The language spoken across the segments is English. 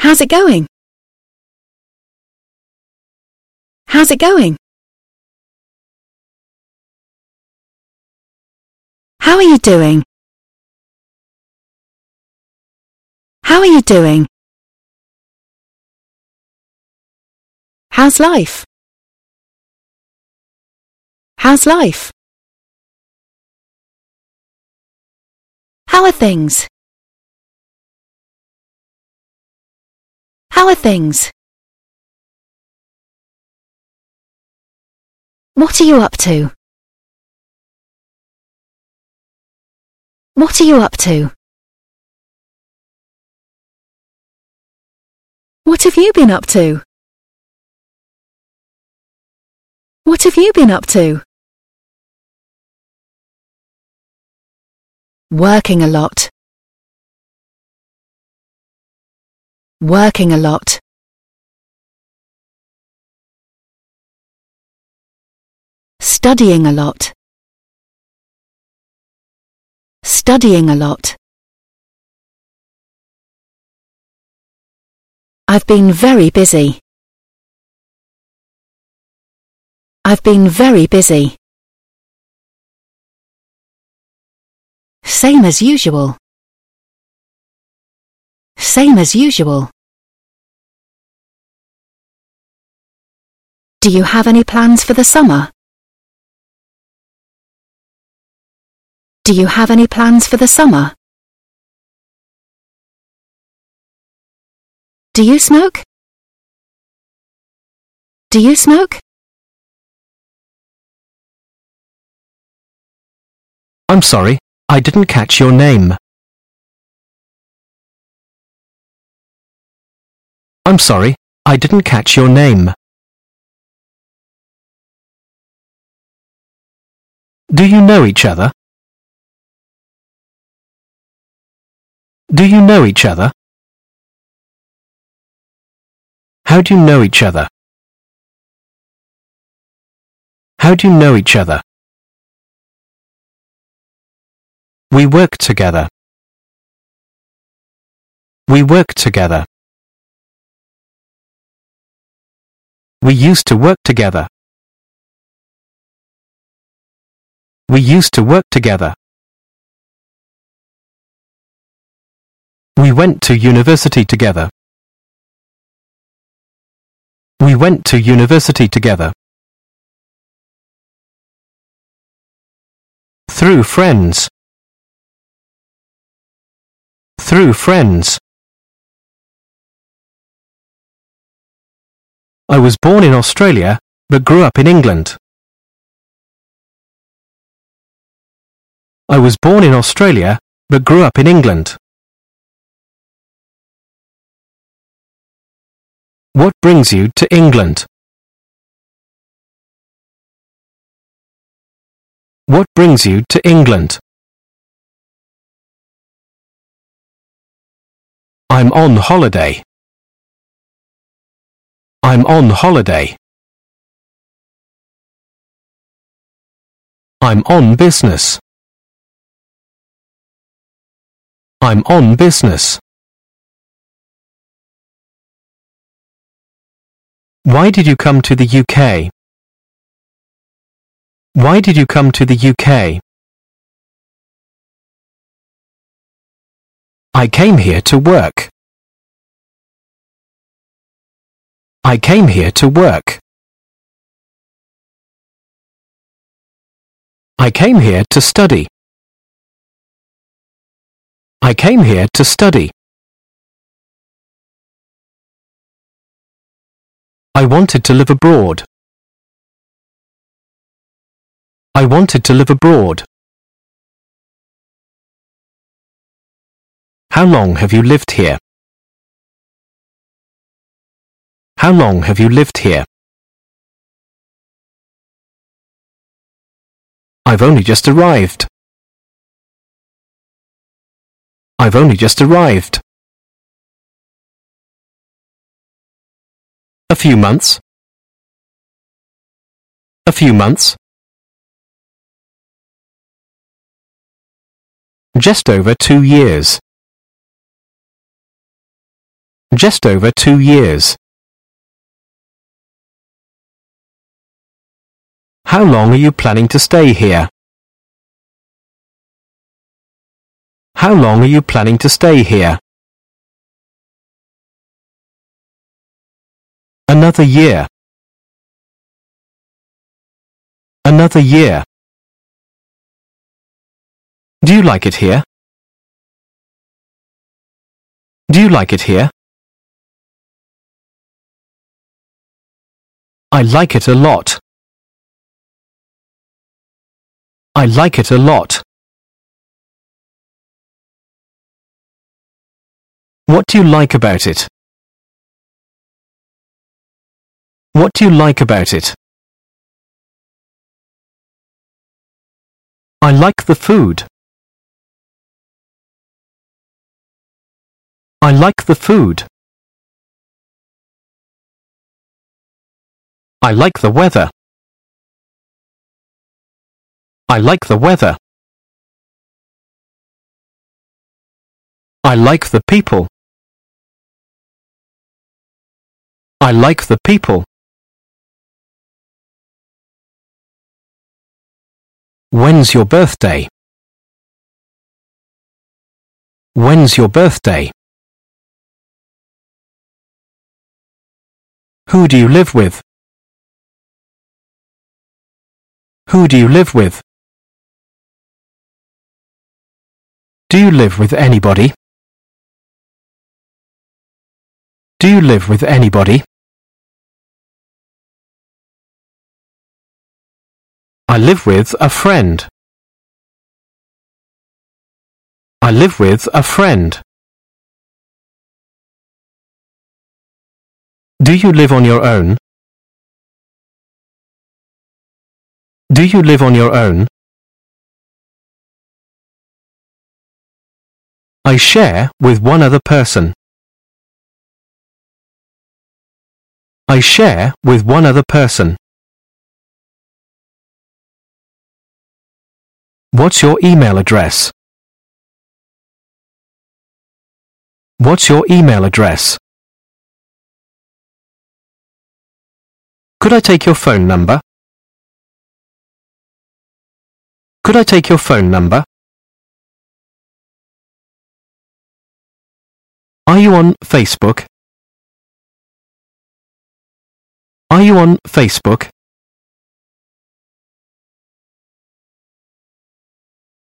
How's it going? How's it going? How are you doing? How are you doing? How's life? How's life? How are things? How are things? What are you up to? What are you up to? What have you been up to? What have you been up to? Working a lot. Working a lot. Studying a lot. Studying a lot. I've been very busy. I've been very busy. Same as usual. Same as usual. Do you have any plans for the summer? Do you have any plans for the summer? Do you smoke? Do you smoke? I'm sorry, I didn't catch your name. I'm sorry, I didn't catch your name. Do you know each other? Do you know each other? How do you know each other? How do you know each other? We work together. We work together. We used to work together. We used to work together. We went to university together. We went to university together. Through friends. Through friends. I was born in Australia, but grew up in England. I was born in Australia, but grew up in England. What brings you to England? What brings you to England? I'm on holiday. I'm on holiday. I'm on business. I'm on business. Why did you come to the UK? Why did you come to the UK? I came here to work. I came here to work. I came here to study. I came here to study. I wanted to live abroad. I wanted to live abroad. How long have you lived here? How long have you lived here? I've only just arrived. I've only just arrived. A few months. A few months. Just over two years. Just over two years. How long are you planning to stay here? How long are you planning to stay here? Another year. Another year. Do you like it here? Do you like it here? I like it a lot. I like it a lot. What do you like about it? What do you like about it? I like the food. I like the food. I like the weather. I like the weather. I like the people. I like the people. When's your birthday? When's your birthday? Who do you live with? Who do you live with? Do you live with anybody? Do you live with anybody? I live with a friend. I live with a friend. Do you live on your own? Do you live on your own? I share with one other person. I share with one other person. What's your email address? What's your email address? Could I take your phone number? Could I take your phone number? Are you on Facebook? Are you on Facebook?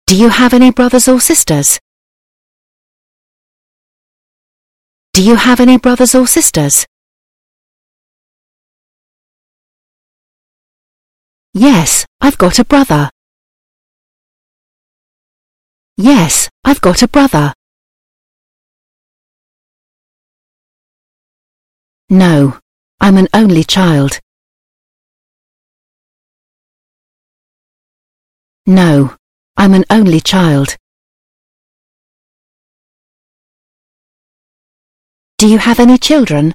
Do you have any brothers or sisters? Do you have any brothers or sisters? Yes, I've got a brother. Yes, I've got a brother. No, I'm an only child. No, I'm an only child. Do you have any children?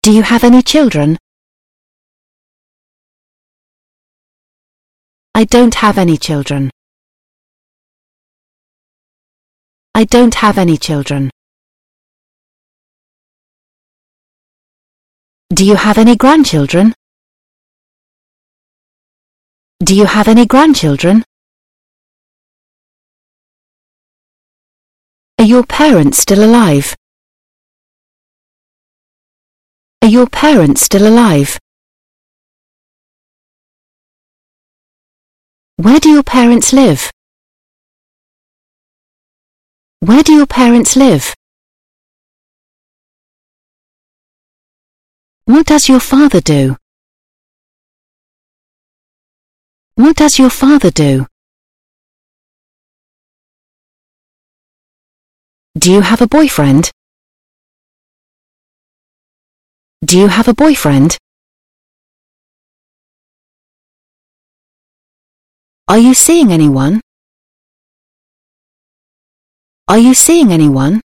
Do you have any children? I don't have any children. I don't have any children. Do you have any grandchildren? Do you have any grandchildren? Are your parents still alive? Are your parents still alive? Where do your parents live? Where do your parents live? What does your father do? What does your father do? Do you have a boyfriend? Do you have a boyfriend? Are you seeing anyone? Are you seeing anyone?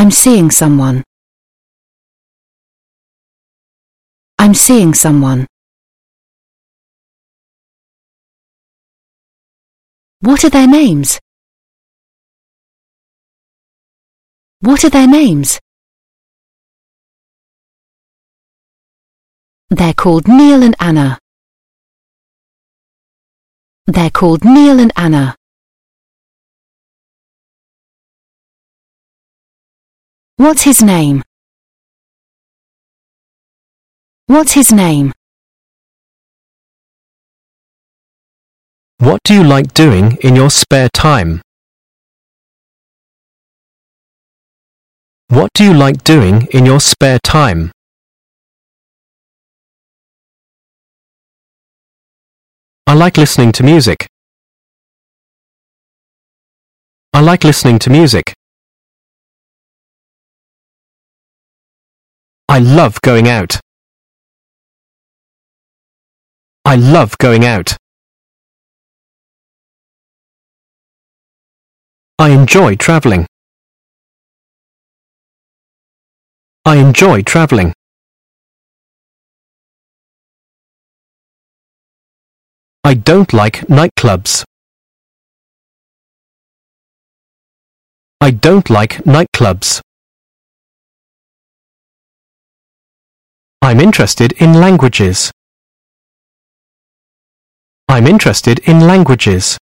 I'm seeing someone. I'm seeing someone. What are their names? What are their names? They're called Neil and Anna. They're called Neil and Anna. What's his name? What's his name? What do you like doing in your spare time? What do you like doing in your spare time? I like listening to music. I like listening to music. I love going out. I love going out. I enjoy traveling. I enjoy traveling. I don't like nightclubs. I don't like nightclubs. I'm interested in languages. I'm interested in languages.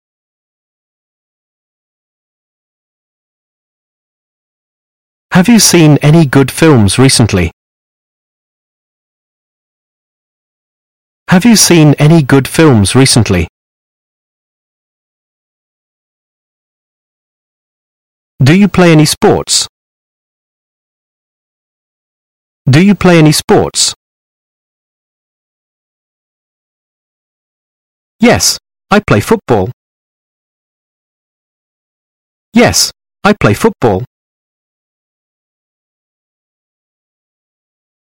Have you seen any good films recently? Have you seen any good films recently? Do you play any sports? Do you play any sports? Yes, I play football. Yes, I play football.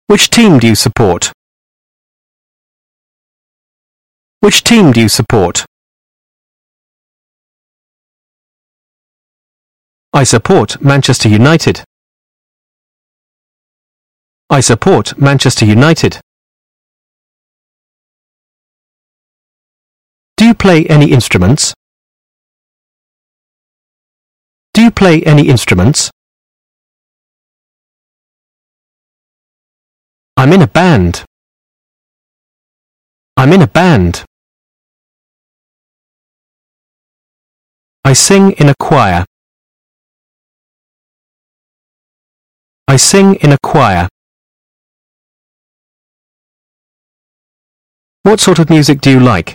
Which team do you support? Which team do you support? I support Manchester United. I support Manchester United. Do you play any instruments? Do you play any instruments? I'm in a band. I'm in a band. I sing in a choir. I sing in a choir. What sort of music do you like?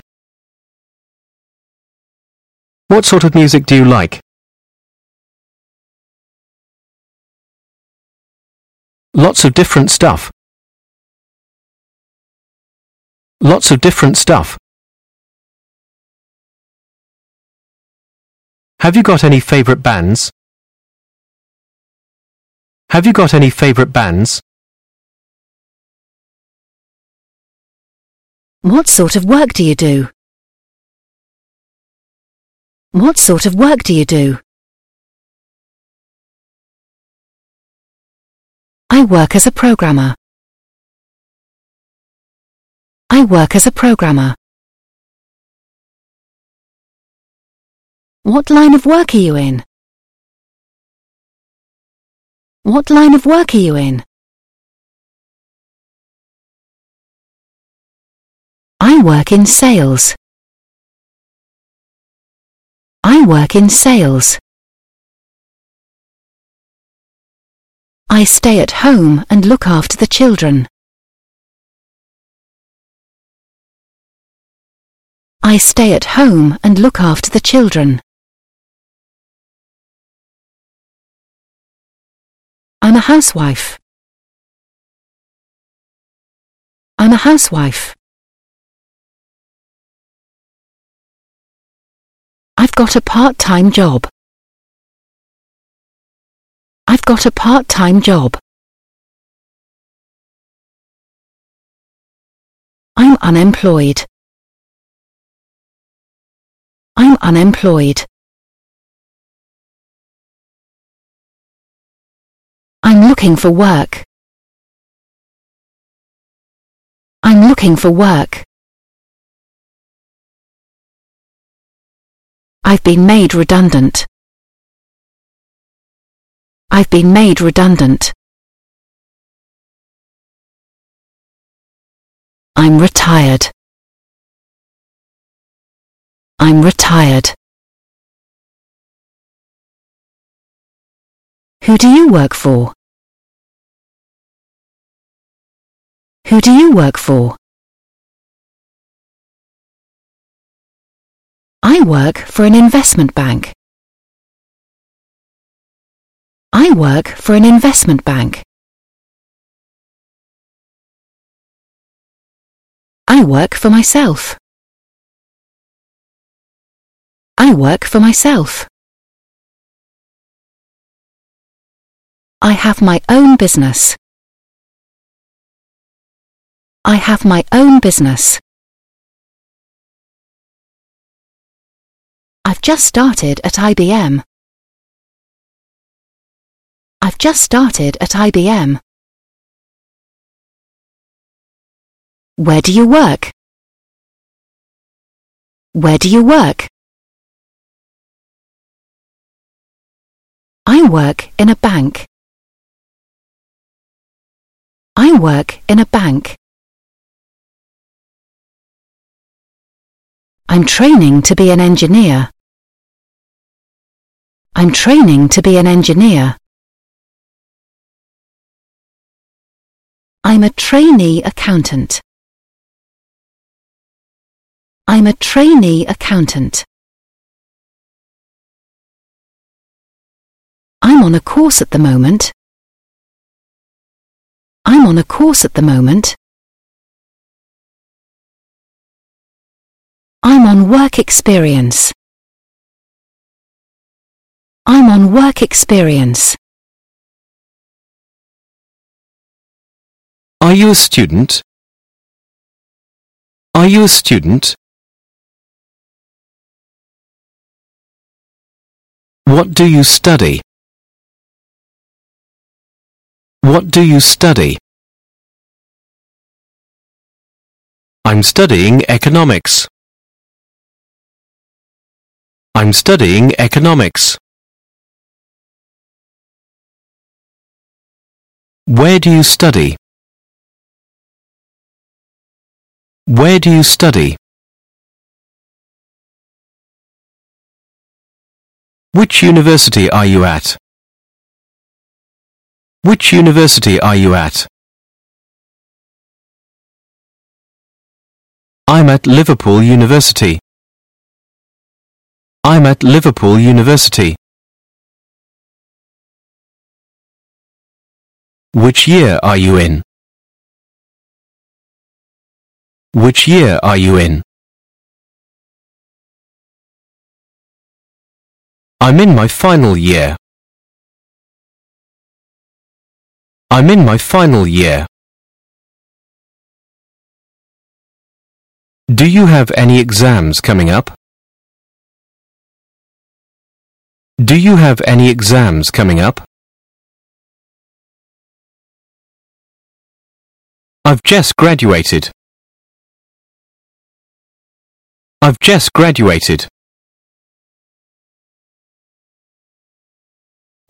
What sort of music do you like? Lots of different stuff. Lots of different stuff. Have you got any favorite bands? Have you got any favorite bands? What sort of work do you do? What sort of work do you do? I work as a programmer. I work as a programmer. What line of work are you in? What line of work are you in? I work in sales. I work in sales. I stay at home and look after the children. I stay at home and look after the children. I'm a housewife. I'm a housewife. I've got a part-time job. I've got a part-time job. I'm unemployed. I'm unemployed. I'm looking for work. I'm looking for work. I've been made redundant. I've been made redundant. I'm retired. I'm retired. Who do you work for? Who do you work for? I work for an investment bank. I work for an investment bank. I work for myself. I work for myself. I have my own business. I have my own business. I've just started at IBM. I've just started at IBM. Where do you work? Where do you work? I work in a bank. I work in a bank. I'm training to be an engineer. I'm training to be an engineer. I'm a trainee accountant. I'm a trainee accountant. I'm on a course at the moment. I'm on a course at the moment. I'm on work experience. I'm on work experience. Are you a student? Are you a student? What do you study? What do you study? I'm studying economics. I'm studying economics. Where do you study? Where do you study? Which university are you at? Which university are you at? I'm at Liverpool University. I'm at Liverpool University. Which year are you in? Which year are you in? I'm in my final year. I'm in my final year. Do you have any exams coming up? Do you have any exams coming up? I've just graduated. I've just graduated.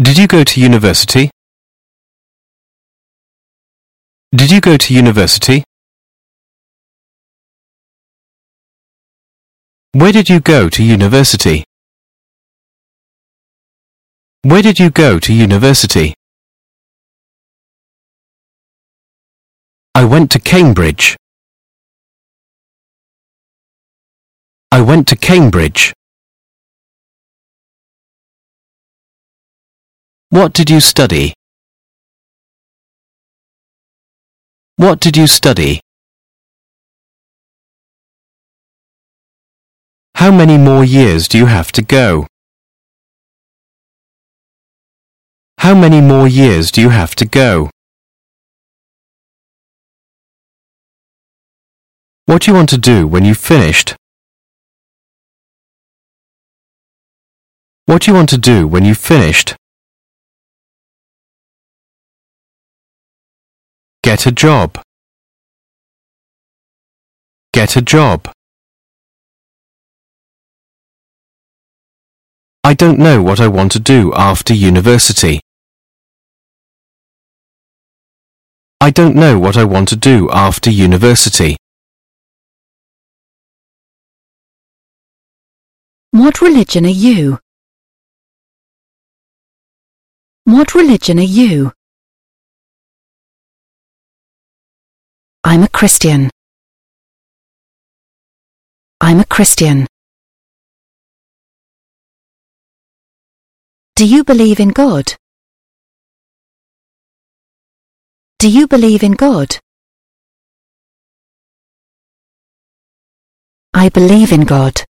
Did you go to university? Did you go to university? Where did you go to university? Where did you go to university? I went to Cambridge. I went to Cambridge. What did you study? What did you study? How many more years do you have to go? How many more years do you have to go? What do you want to do when you've finished? What do you want to do when you've finished? Get a job. Get a job. I don't know what I want to do after university. I don't know what I want to do after university. What religion are you? What religion are you? I'm a Christian. I'm a Christian. Do you believe in God? Do you believe in God? I believe in God.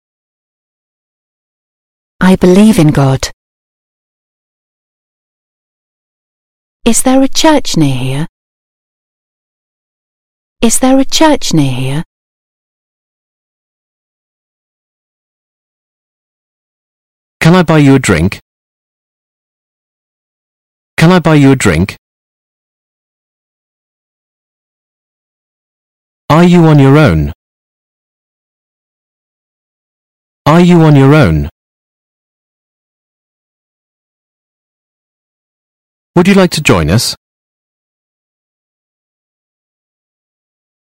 I believe in God. Is there a church near here? Is there a church near here? Can I buy you a drink? Can I buy you a drink? Are you on your own? Are you on your own? Would you like to join us?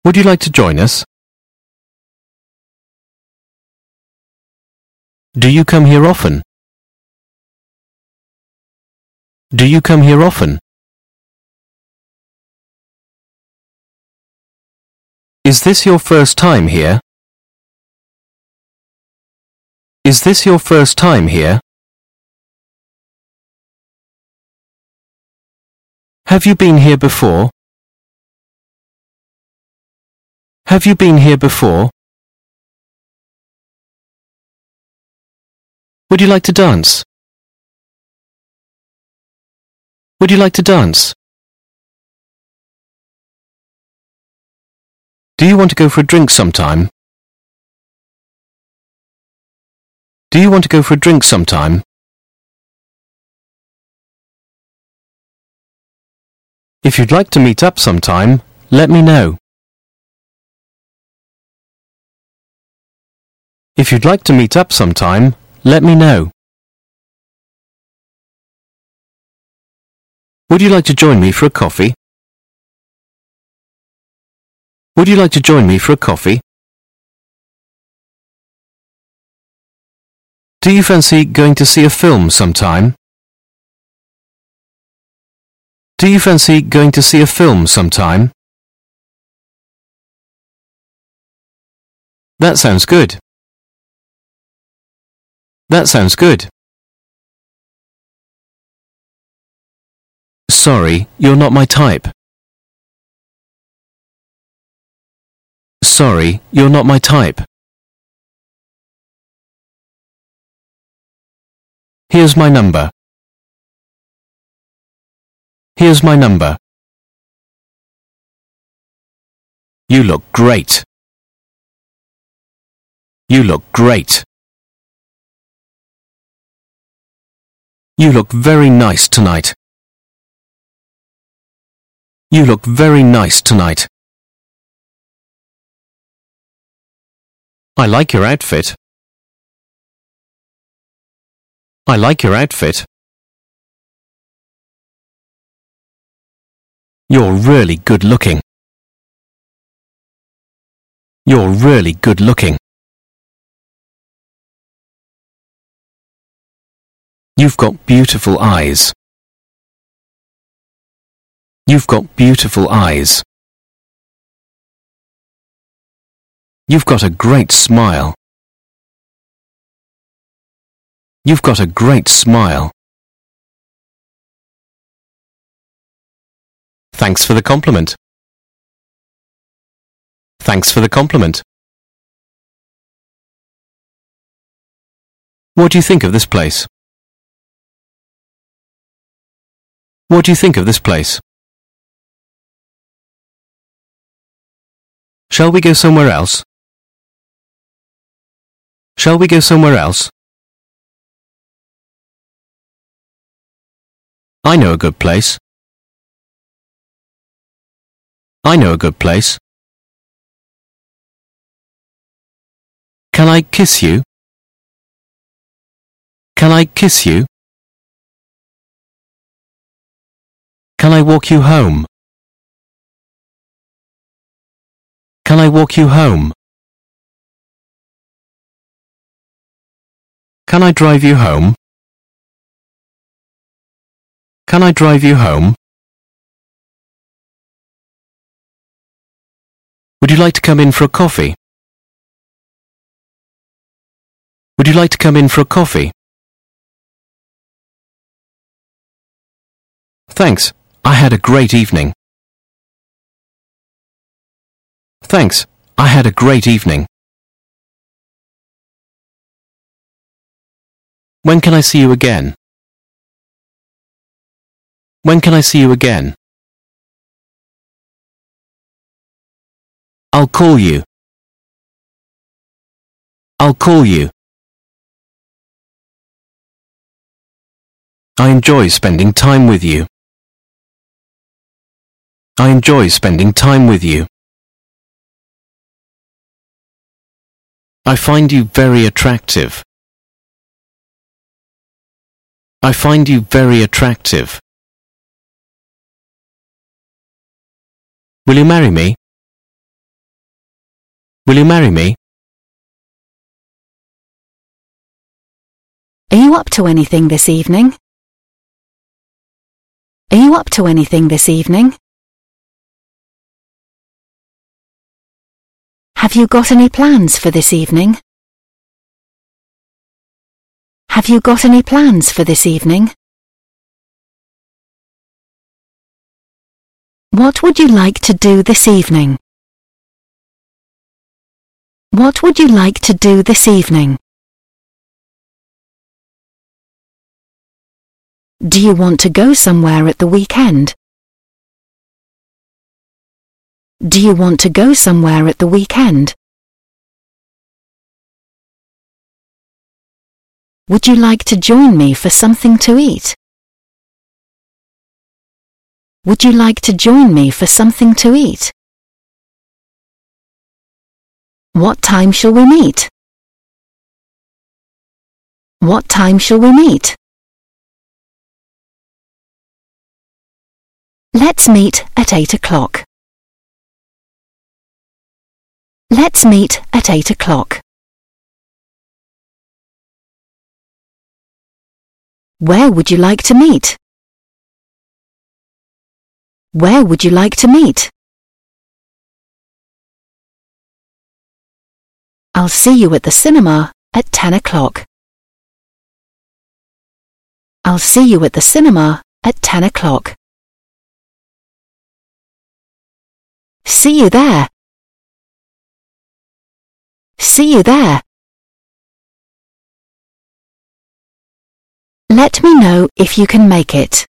Would you like to join us? Do you come here often? Do you come here often? Is this your first time here? Is this your first time here? Have you been here before? Have you been here before? Would you like to dance? Would you like to dance? Do you want to go for a drink sometime? Do you want to go for a drink sometime? If you'd like to meet up sometime, let me know. If you'd like to meet up sometime, let me know. Would you like to join me for a coffee? Would you like to join me for a coffee? Do you fancy going to see a film sometime? Do you fancy going to see a film sometime? That sounds good. That sounds good. Sorry, you're not my type. Sorry, you're not my type. Here's my number. Here's my number. You look great. You look great. You look very nice tonight. You look very nice tonight. I like your outfit. I like your outfit. You're really good looking. You're really good looking. You've got beautiful eyes. You've got beautiful eyes. You've got a great smile. You've got a great smile. Thanks for the compliment. Thanks for the compliment. What do you think of this place? What do you think of this place? Shall we go somewhere else? Shall we go somewhere else? I know a good place. I know a good place. Can I kiss you? Can I kiss you? Can I walk you home? Can I walk you home? Can I drive you home? Can I drive you home? Would you like to come in for a coffee? Would you like to come in for a coffee? Thanks. I had a great evening. Thanks. I had a great evening. When can I see you again? When can I see you again? I'll call you. I'll call you. I enjoy spending time with you. I enjoy spending time with you. I find you very attractive. I find you very attractive. Will you marry me? Will you marry me? Are you up to anything this evening? Are you up to anything this evening? Have you got any plans for this evening? Have you got any plans for this evening? What would you like to do this evening? What would you like to do this evening? Do you want to go somewhere at the weekend? Do you want to go somewhere at the weekend? Would you like to join me for something to eat? Would you like to join me for something to eat? What time shall we meet? What time shall we meet? Let's meet at eight o'clock. Let's meet at eight o'clock. Where would you like to meet? Where would you like to meet? I'll see you at the cinema at ten o'clock. I'll see you at the cinema at ten o'clock. See you there. See you there. Let me know if you can make it.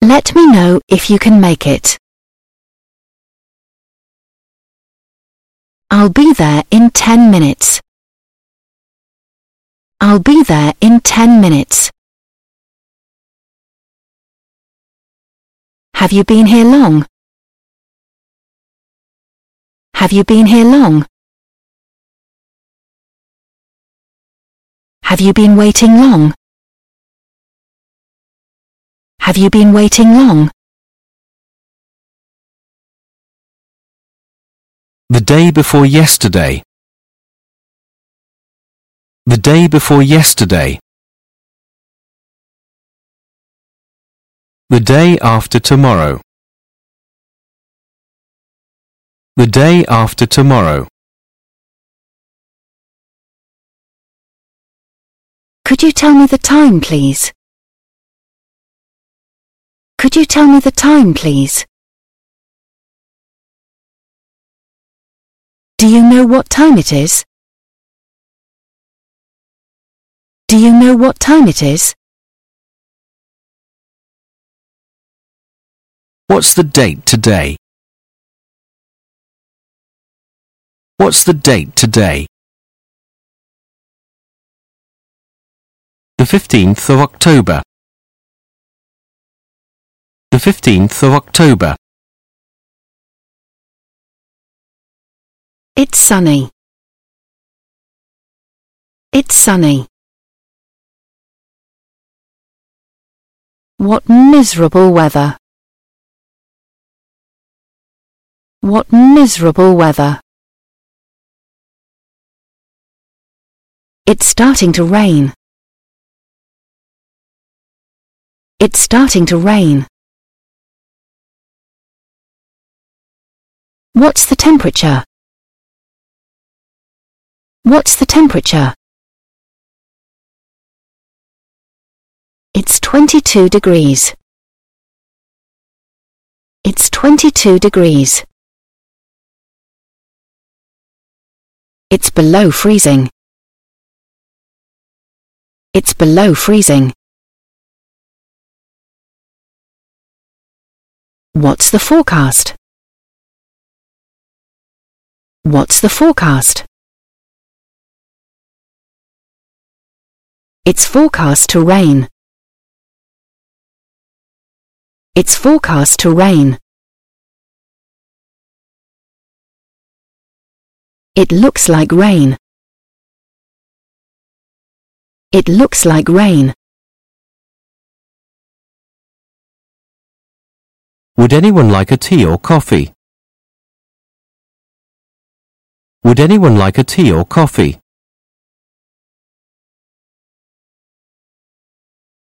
Let me know if you can make it. I'll be there in ten minutes. I'll be there in ten minutes. Have you been here long? Have you been here long? Have you been waiting long? Have you been waiting long? The day before yesterday. The day before yesterday. The day after tomorrow. The day after tomorrow. Could you tell me the time, please? Could you tell me the time, please? Do you know what time it is? Do you know what time it is? What's the date today? What's the date today? the 15th of October. The 15th of October. It's sunny. It's sunny. What miserable weather. What miserable weather. It's starting to rain. It's starting to rain. What's the temperature? What's the temperature? It's 22 degrees. It's 22 degrees. It's below freezing. It's below freezing. What's the forecast? What's the forecast? It's forecast to rain. It's forecast to rain. It looks like rain. It looks like rain. Would anyone like a tea or coffee? Would anyone like a tea or coffee?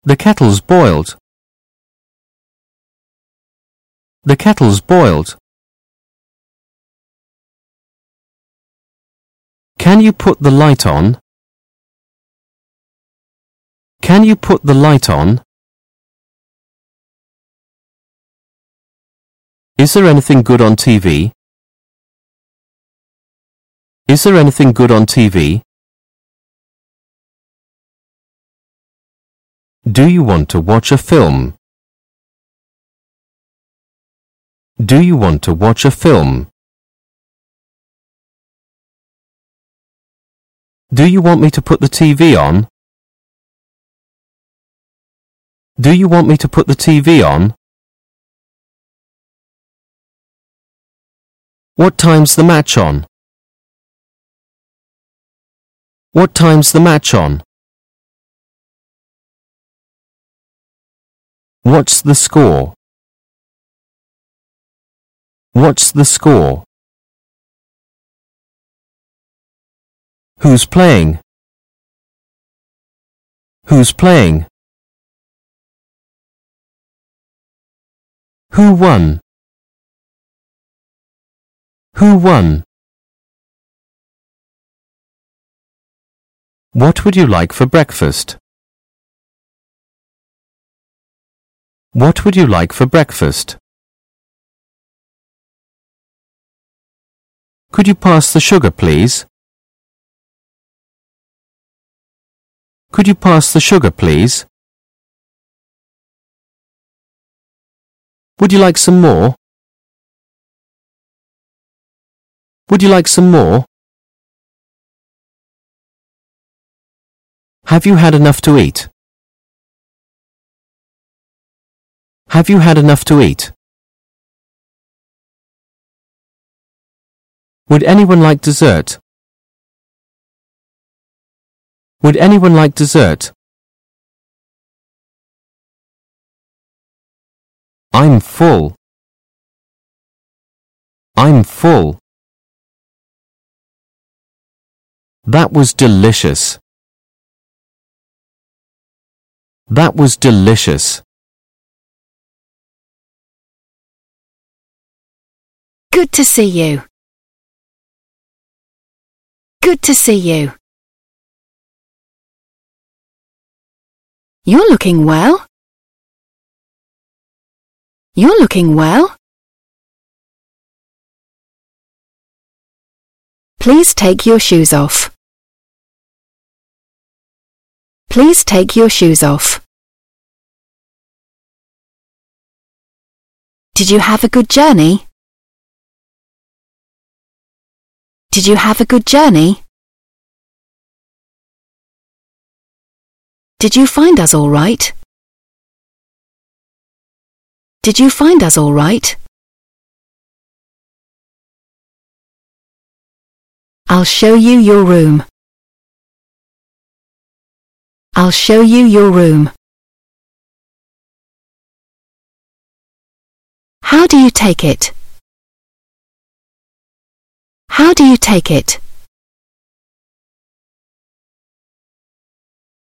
The kettle's boiled. The kettle's boiled. Can you put the light on? Can you put the light on? Is there anything good on TV? Is there anything good on TV? Do you want to watch a film? Do you want to watch a film? Do you want me to put the TV on? Do you want me to put the TV on? What time's the match on? What time's the match on? What's the score? What's the score? Who's playing? Who's playing? Who won? Who won? What would you like for breakfast? What would you like for breakfast? Could you pass the sugar, please? Could you pass the sugar, please? Would you like some more? Would you like some more? Have you had enough to eat? Have you had enough to eat? Would anyone like dessert? Would anyone like dessert? I'm full. I'm full. That was delicious. That was delicious. Good to see you. Good to see you. You're looking well. You're looking well. Please take your shoes off. Please take your shoes off. Did you have a good journey? Did you have a good journey? Did you find us all right? Did you find us all right? I'll show you your room. I'll show you your room. How do you take it? How do you take it?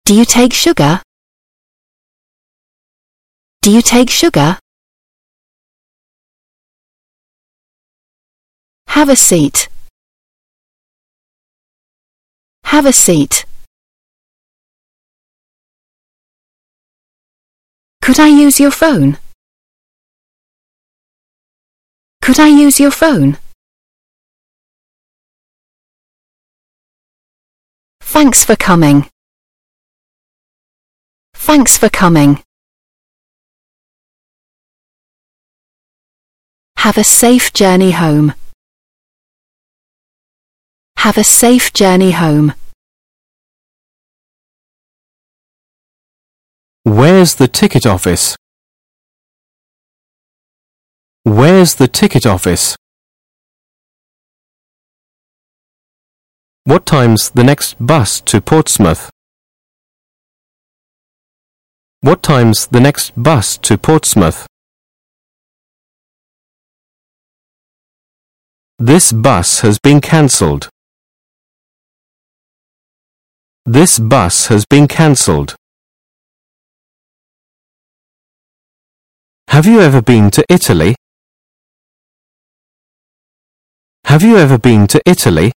Do you take sugar? Do you take sugar? Have a seat. Have a seat. Could I use your phone? Could I use your phone? Thanks for coming. Thanks for coming. Have a safe journey home. Have a safe journey home. Where's the ticket office? Where's the ticket office? What time's the next bus to Portsmouth? What time's the next bus to Portsmouth? This bus has been cancelled. This bus has been cancelled. Have you ever been to Italy? Have you ever been to Italy?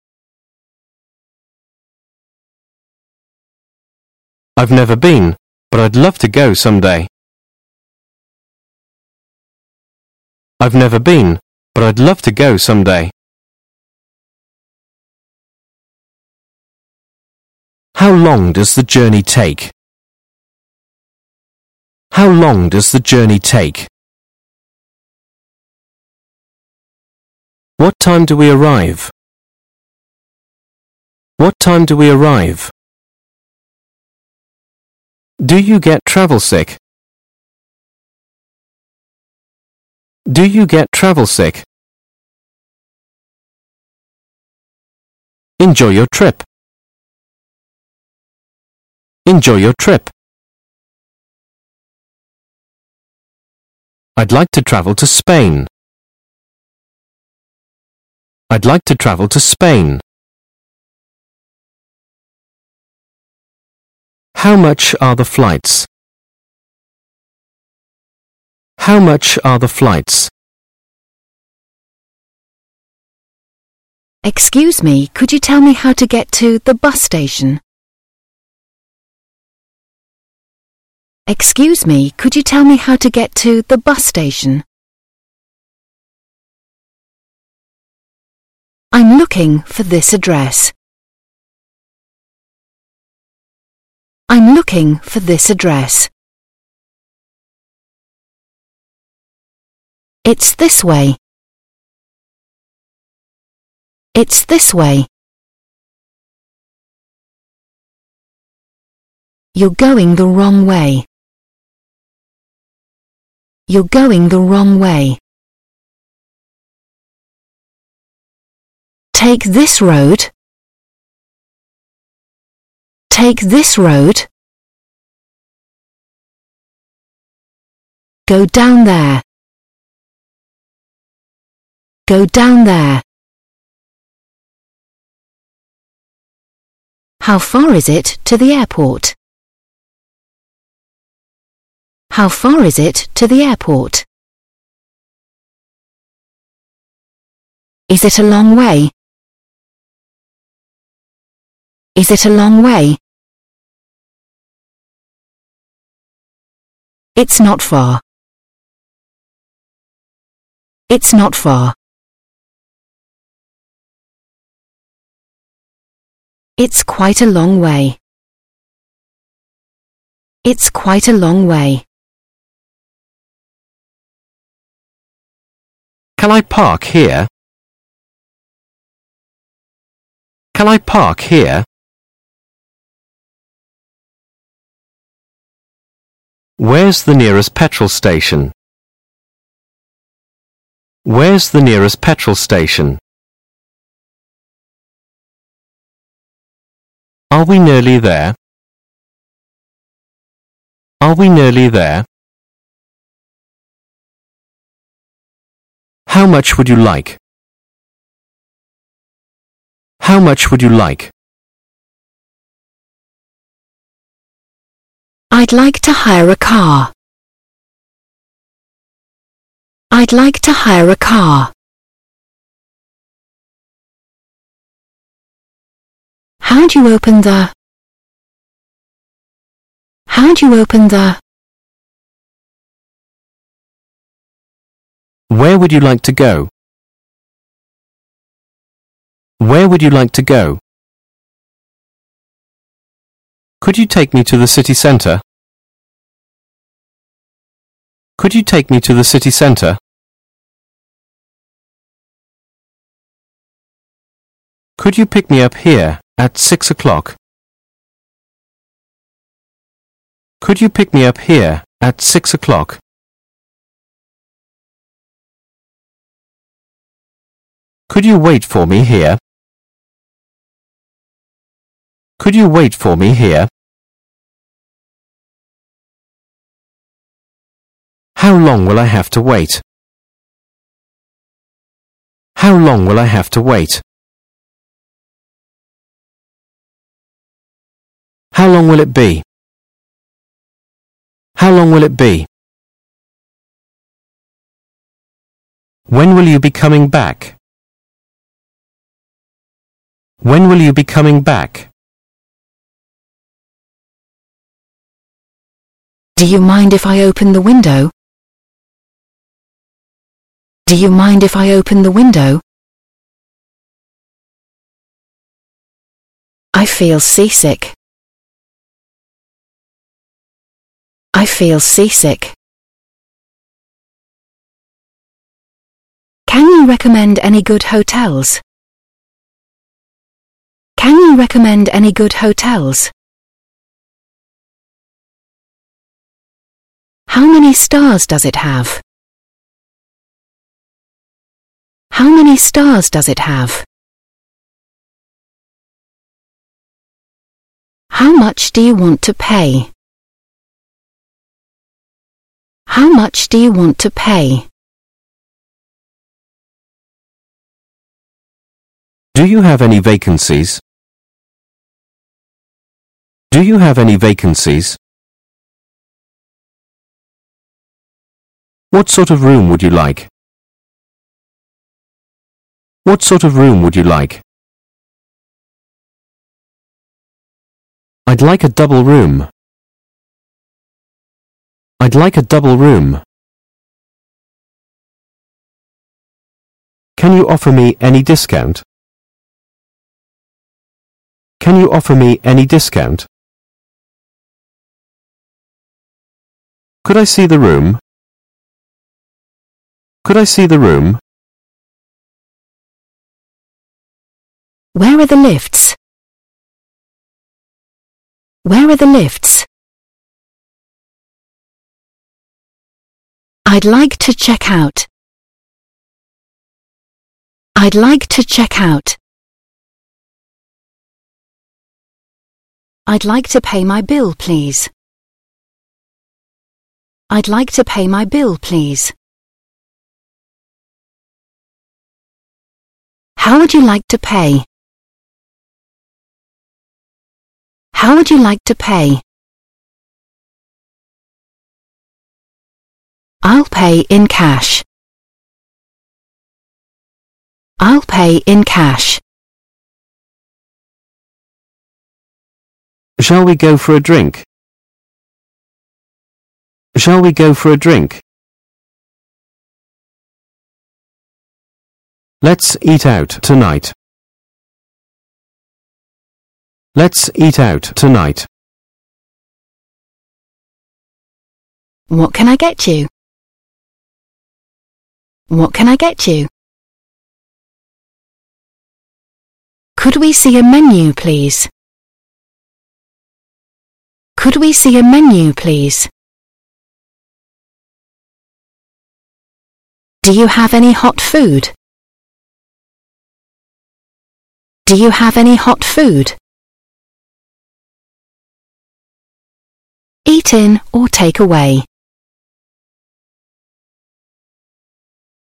I've never been, but I'd love to go someday. I've never been, but I'd love to go someday. How long does the journey take? How long does the journey take? What time do we arrive? What time do we arrive? Do you get travel sick? Do you get travel sick? Enjoy your trip. Enjoy your trip. I'd like to travel to Spain. I'd like to travel to Spain. How much are the flights? How much are the flights? Excuse me, could you tell me how to get to the bus station? Excuse me, could you tell me how to get to the bus station? I'm looking for this address. I'm looking for this address. It's this way. It's this way. You're going the wrong way. You're going the wrong way. Take this road. Take this road. Go down there. Go down there. How far is it to the airport? How far is it to the airport? Is it a long way? Is it a long way? It's not far. It's not far. It's quite a long way. It's quite a long way. Can I park here? Can I park here? Where's the nearest petrol station? Where's the nearest petrol station? Are we nearly there? Are we nearly there? How much would you like? How much would you like? I'd like to hire a car. I'd like to hire a car. How do you open the... How do you open the... Where would you like to go? Where would you like to go? Could you take me to the city centre? Could you take me to the city centre? Could you pick me up here at six o'clock? Could you pick me up here at six o'clock? Could you wait for me here? Could you wait for me here? How long will I have to wait? How long will I have to wait? How long will it be? How long will it be? When will you be coming back? When will you be coming back? Do you mind if I open the window? Do you mind if I open the window? I feel seasick. I feel seasick. Can you recommend any good hotels? Can you recommend any good hotels? How many stars does it have? How many stars does it have? How much do you want to pay? How much do you want to pay? Do you have any vacancies? Do you have any vacancies? What sort of room would you like? What sort of room would you like? I'd like a double room. I'd like a double room. Can you offer me any discount? Can you offer me any discount? Could I see the room? Could I see the room? Where are the lifts? Where are the lifts? I'd like to check out. I'd like to check out. I'd like to pay my bill, please. I'd like to pay my bill, please. How would you like to pay? How would you like to pay? I'll pay in cash. I'll pay in cash. Shall we go for a drink? Shall we go for a drink? Let's eat out tonight. Let's eat out tonight. What can I get you? What can I get you? Could we see a menu, please? Could we see a menu, please? Do you have any hot food? Do you have any hot food? Eat in or take away.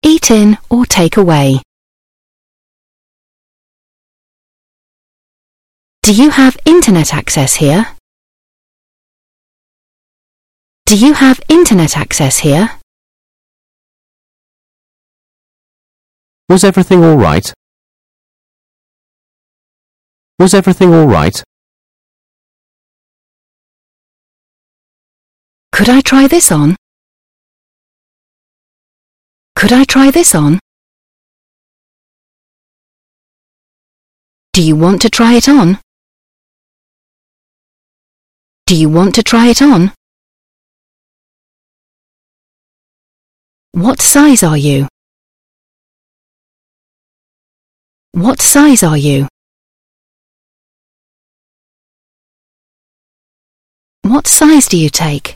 Eat in or take away? Do you have internet access here? Do you have internet access here? Was everything all right? Was everything all right? Could I try this on? Could I try this on? Do you want to try it on? Do you want to try it on? What size are you? What size are you? What size do you take?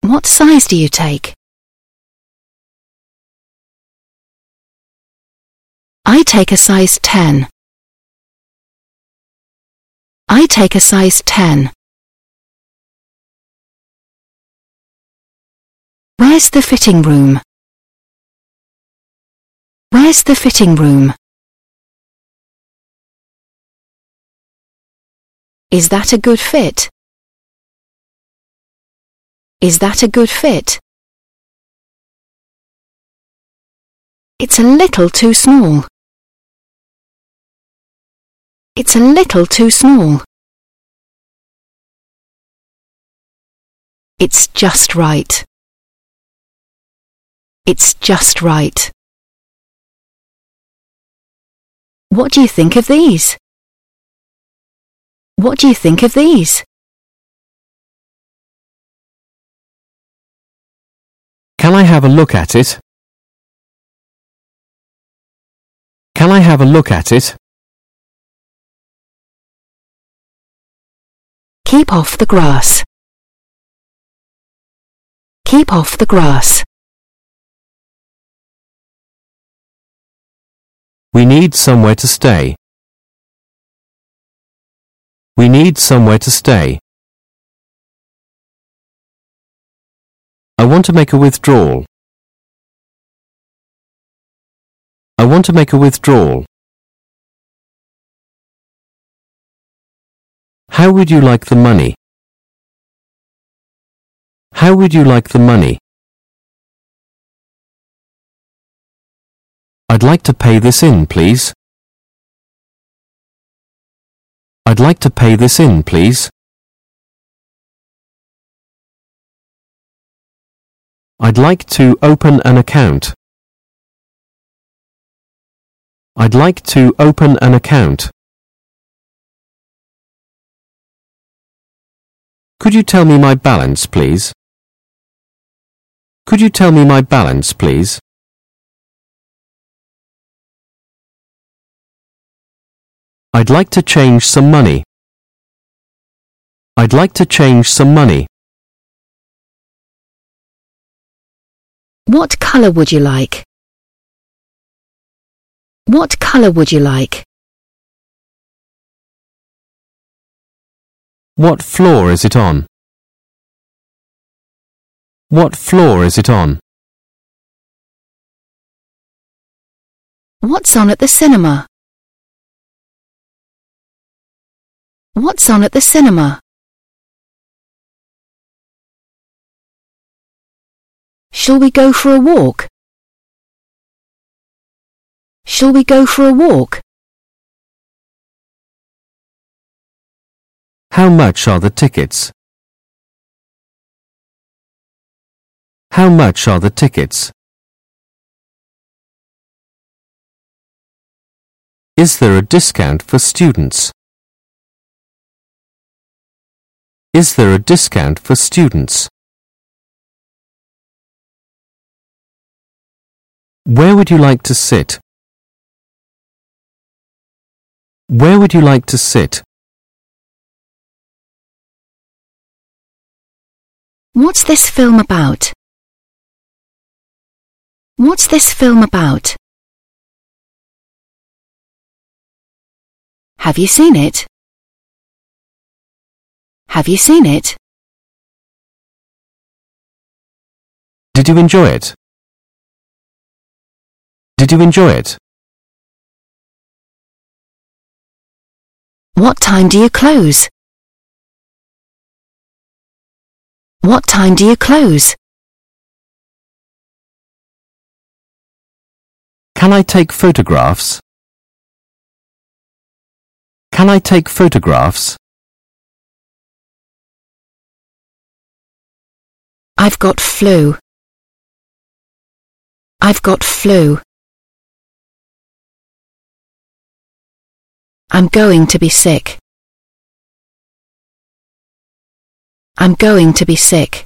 What size do you take? I take a size 10. I take a size 10. Where's the fitting room? Where's the fitting room? Is that a good fit? Is that a good fit? It's a little too small. It's a little too small. It's just right. It's just right. What do you think of these? What do you think of these? Can I have a look at it? Can I have a look at it? Keep off the grass. Keep off the grass. We need somewhere to stay. We need somewhere to stay. I want to make a withdrawal. I want to make a withdrawal. How would you like the money? How would you like the money? I'd like to pay this in, please. I'd like to pay this in, please. I'd like to open an account. I'd like to open an account. Could you tell me my balance, please? Could you tell me my balance, please? I'd like to change some money. I'd like to change some money. What colour would you like? What colour would you like? What floor is it on? What floor is it on? What's on at the cinema? What's on at the cinema? Shall we go for a walk? Shall we go for a walk? How much are the tickets? How much are the tickets? Is there a discount for students? Is there a discount for students? Where would you like to sit? Where would you like to sit? What's this film about? What's this film about? Have you seen it? Have you seen it? Did you enjoy it? Did you enjoy it? What time do you close? What time do you close? Can I take photographs? Can I take photographs? I've got flu. I've got flu. I'm going to be sick. I'm going to be sick.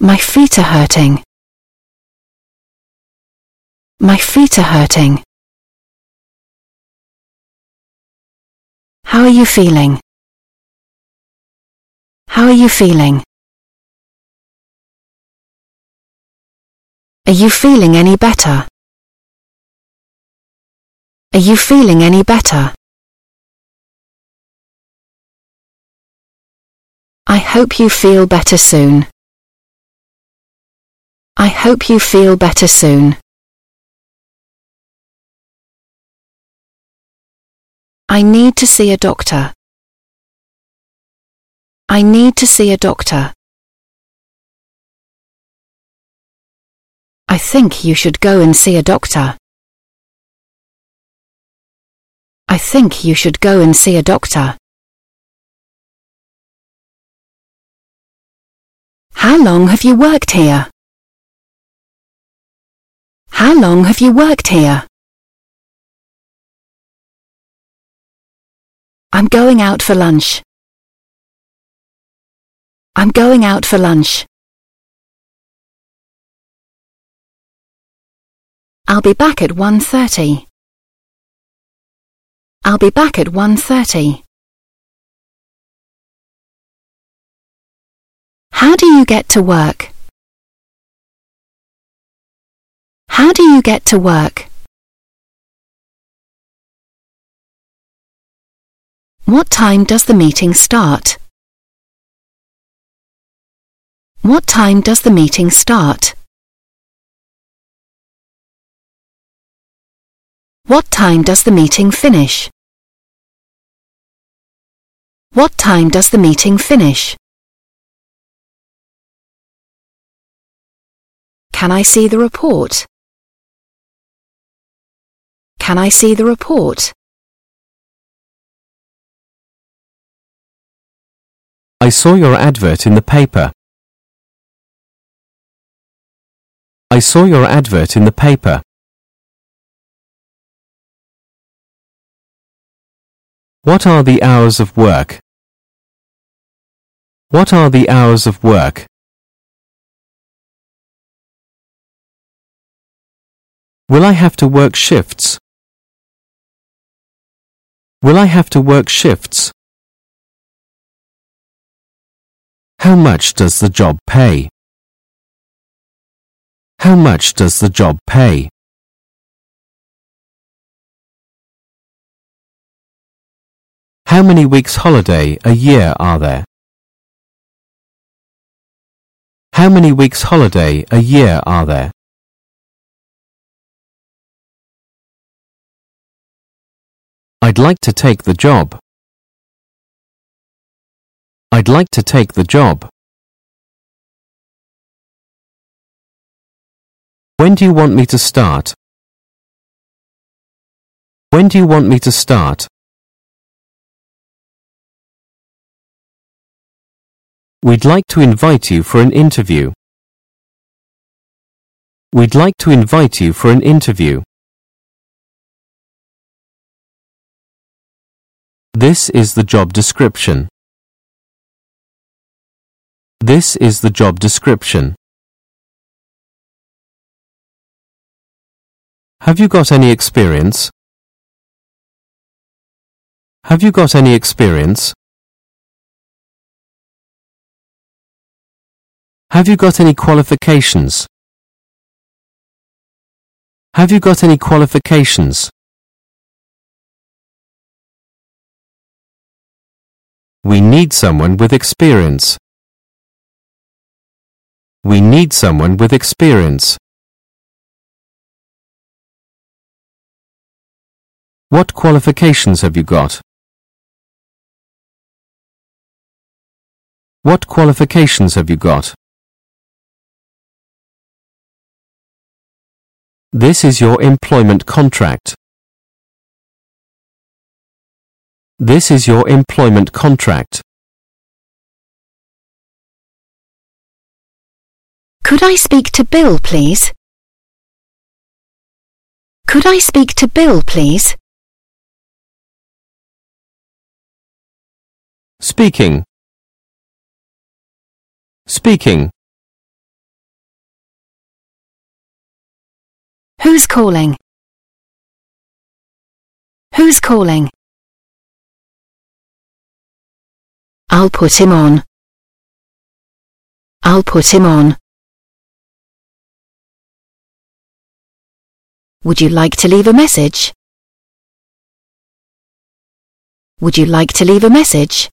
My feet are hurting. My feet are hurting. How are you feeling? How are you feeling? Are you feeling any better? Are you feeling any better? I hope you feel better soon. I hope you feel better soon. I need to see a doctor. I need to see a doctor. I think you should go and see a doctor. I think you should go and see a doctor. How long have you worked here? How long have you worked here? I'm going out for lunch. I'm going out for lunch. I'll be back at 1.30. I'll be back at 1.30. How do you get to work? How do you get to work? What time does the meeting start? What time does the meeting start? What time does the meeting finish? What time does the meeting finish? Can I see the report? Can I see the report? I saw your advert in the paper. I saw your advert in the paper. What are the hours of work? What are the hours of work? Will I have to work shifts? Will I have to work shifts? How much does the job pay? How much does the job pay? How many weeks holiday a year are there? How many weeks holiday a year are there? I'd like to take the job. I'd like to take the job. When do you want me to start? When do you want me to start? We'd like to invite you for an interview. We'd like to invite you for an interview. This is the job description. This is the job description. Have you got any experience? Have you got any experience? Have you got any qualifications? Have you got any qualifications? We need someone with experience. We need someone with experience. What qualifications have you got? What qualifications have you got? This is your employment contract. This is your employment contract. Could I speak to Bill, please? Could I speak to Bill, please? Speaking. Speaking. Who's calling? Who's calling? I'll put him on. I'll put him on. Would you like to leave a message? Would you like to leave a message?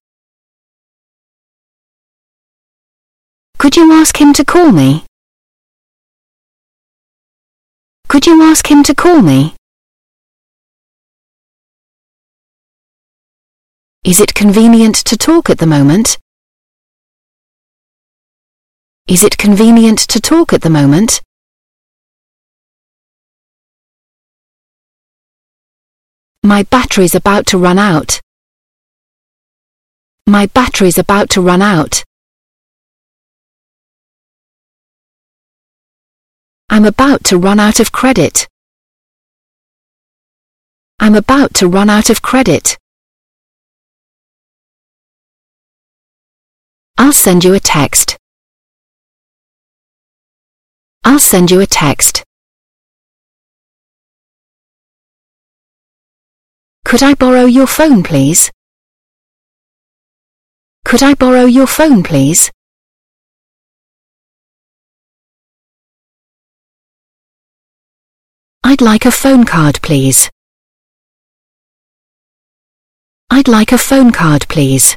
Could you ask him to call me? Could you ask him to call me? Is it convenient to talk at the moment? Is it convenient to talk at the moment? My battery's about to run out. My battery's about to run out. I'm about to run out of credit. I'm about to run out of credit. I'll send you a text. I'll send you a text. Could I borrow your phone, please? Could I borrow your phone, please? I'd like a phone card, please. I'd like a phone card, please.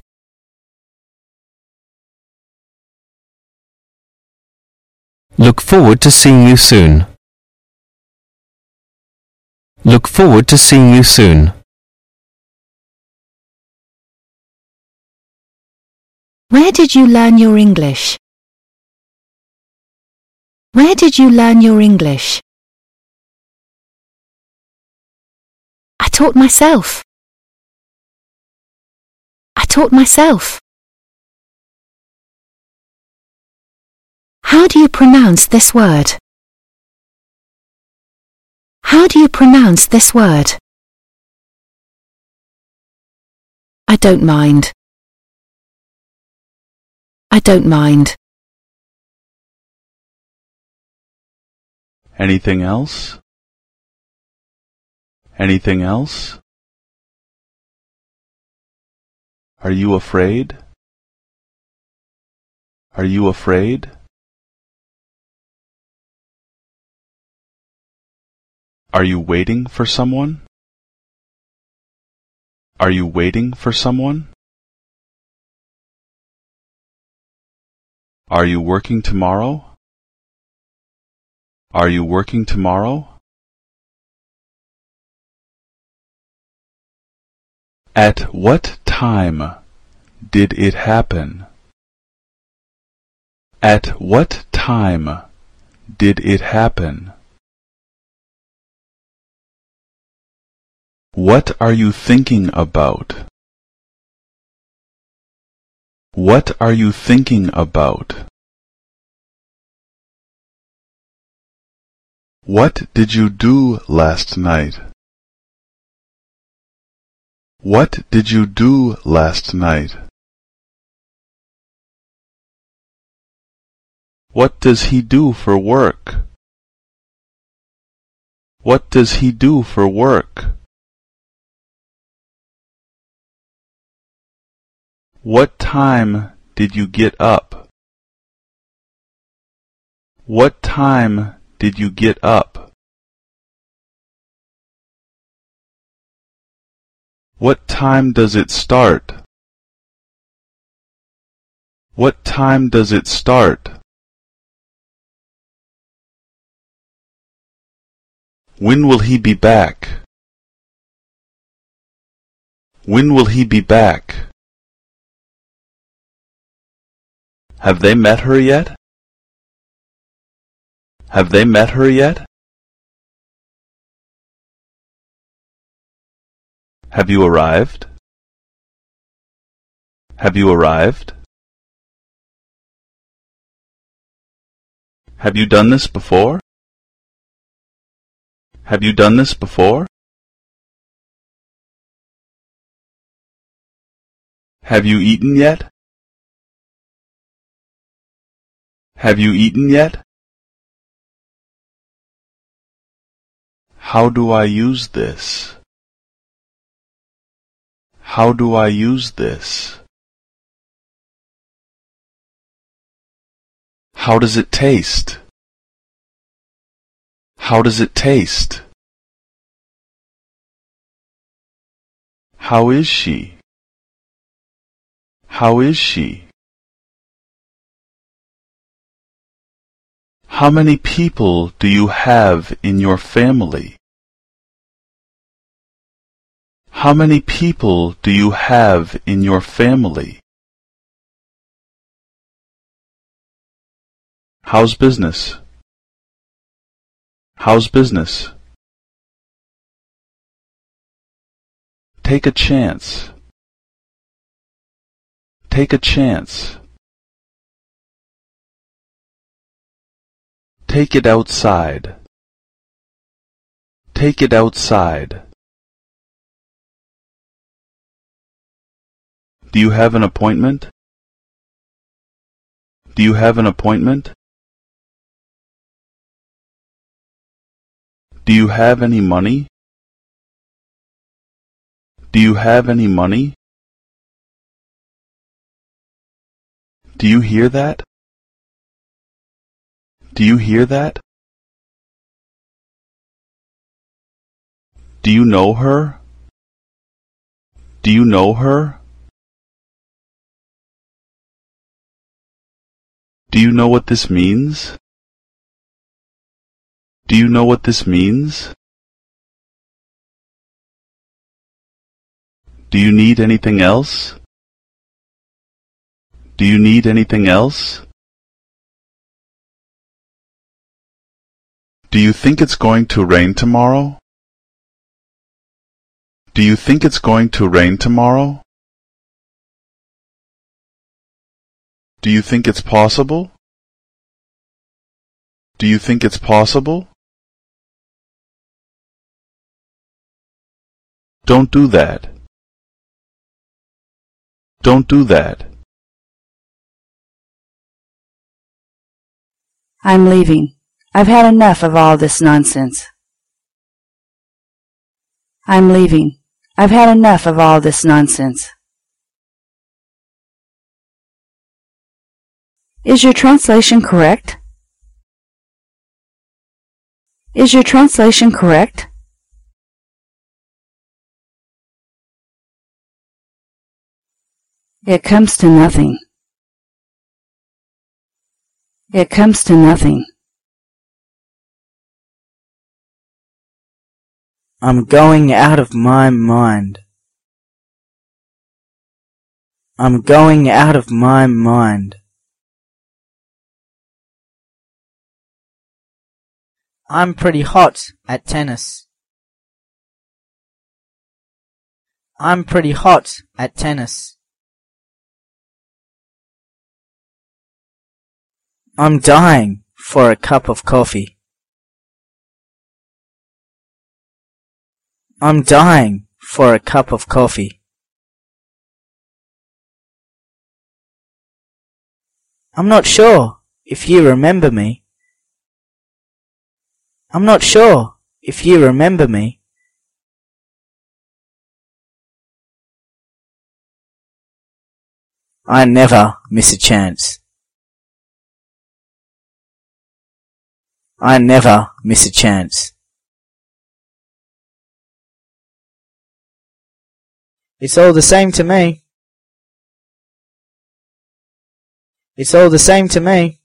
Look forward to seeing you soon. Look forward to seeing you soon. Where did you learn your English? Where did you learn your English? Taught myself. I taught myself. How do you pronounce this word? How do you pronounce this word? I don't mind. I don't mind. Anything else? Anything else? Are you afraid? Are you afraid? Are you waiting for someone? Are you waiting for someone? Are you working tomorrow? Are you working tomorrow? At what time did it happen? At what time did it happen? What are you thinking about? What are you thinking about? What did you do last night? What did you do last night? What does he do for work? What does he do for work? What time did you get up? What time did you get up? What time does it start? What time does it start? When will he be back? When will he be back? Have they met her yet? Have they met her yet? Have you arrived? Have you arrived? Have you done this before? Have you done this before? Have you eaten yet? Have you eaten yet? How do I use this? How do I use this? How does it taste? How does it taste? How is she? How is she? How many people do you have in your family? How many people do you have in your family? How's business? How's business? Take a chance. Take a chance. Take it outside. Take it outside. Do you have an appointment? Do you have an appointment? Do you have any money? Do you have any money? Do you hear that? Do you hear that? Do you know her? Do you know her? Do you know what this means? Do you know what this means? Do you need anything else? Do you need anything else? Do you think it's going to rain tomorrow? Do you think it's going to rain tomorrow? Do you think it's possible? Do you think it's possible? Don't do that. Don't do that. I'm leaving. I've had enough of all this nonsense. I'm leaving. I've had enough of all this nonsense. Is your translation correct? Is your translation correct? It comes to nothing. It comes to nothing. I'm going out of my mind. I'm going out of my mind. I'm pretty hot at tennis. I'm pretty hot at tennis. I'm dying for a cup of coffee. I'm dying for a cup of coffee. I'm not sure if you remember me. I'm not sure if you remember me. I never miss a chance. I never miss a chance. It's all the same to me. It's all the same to me.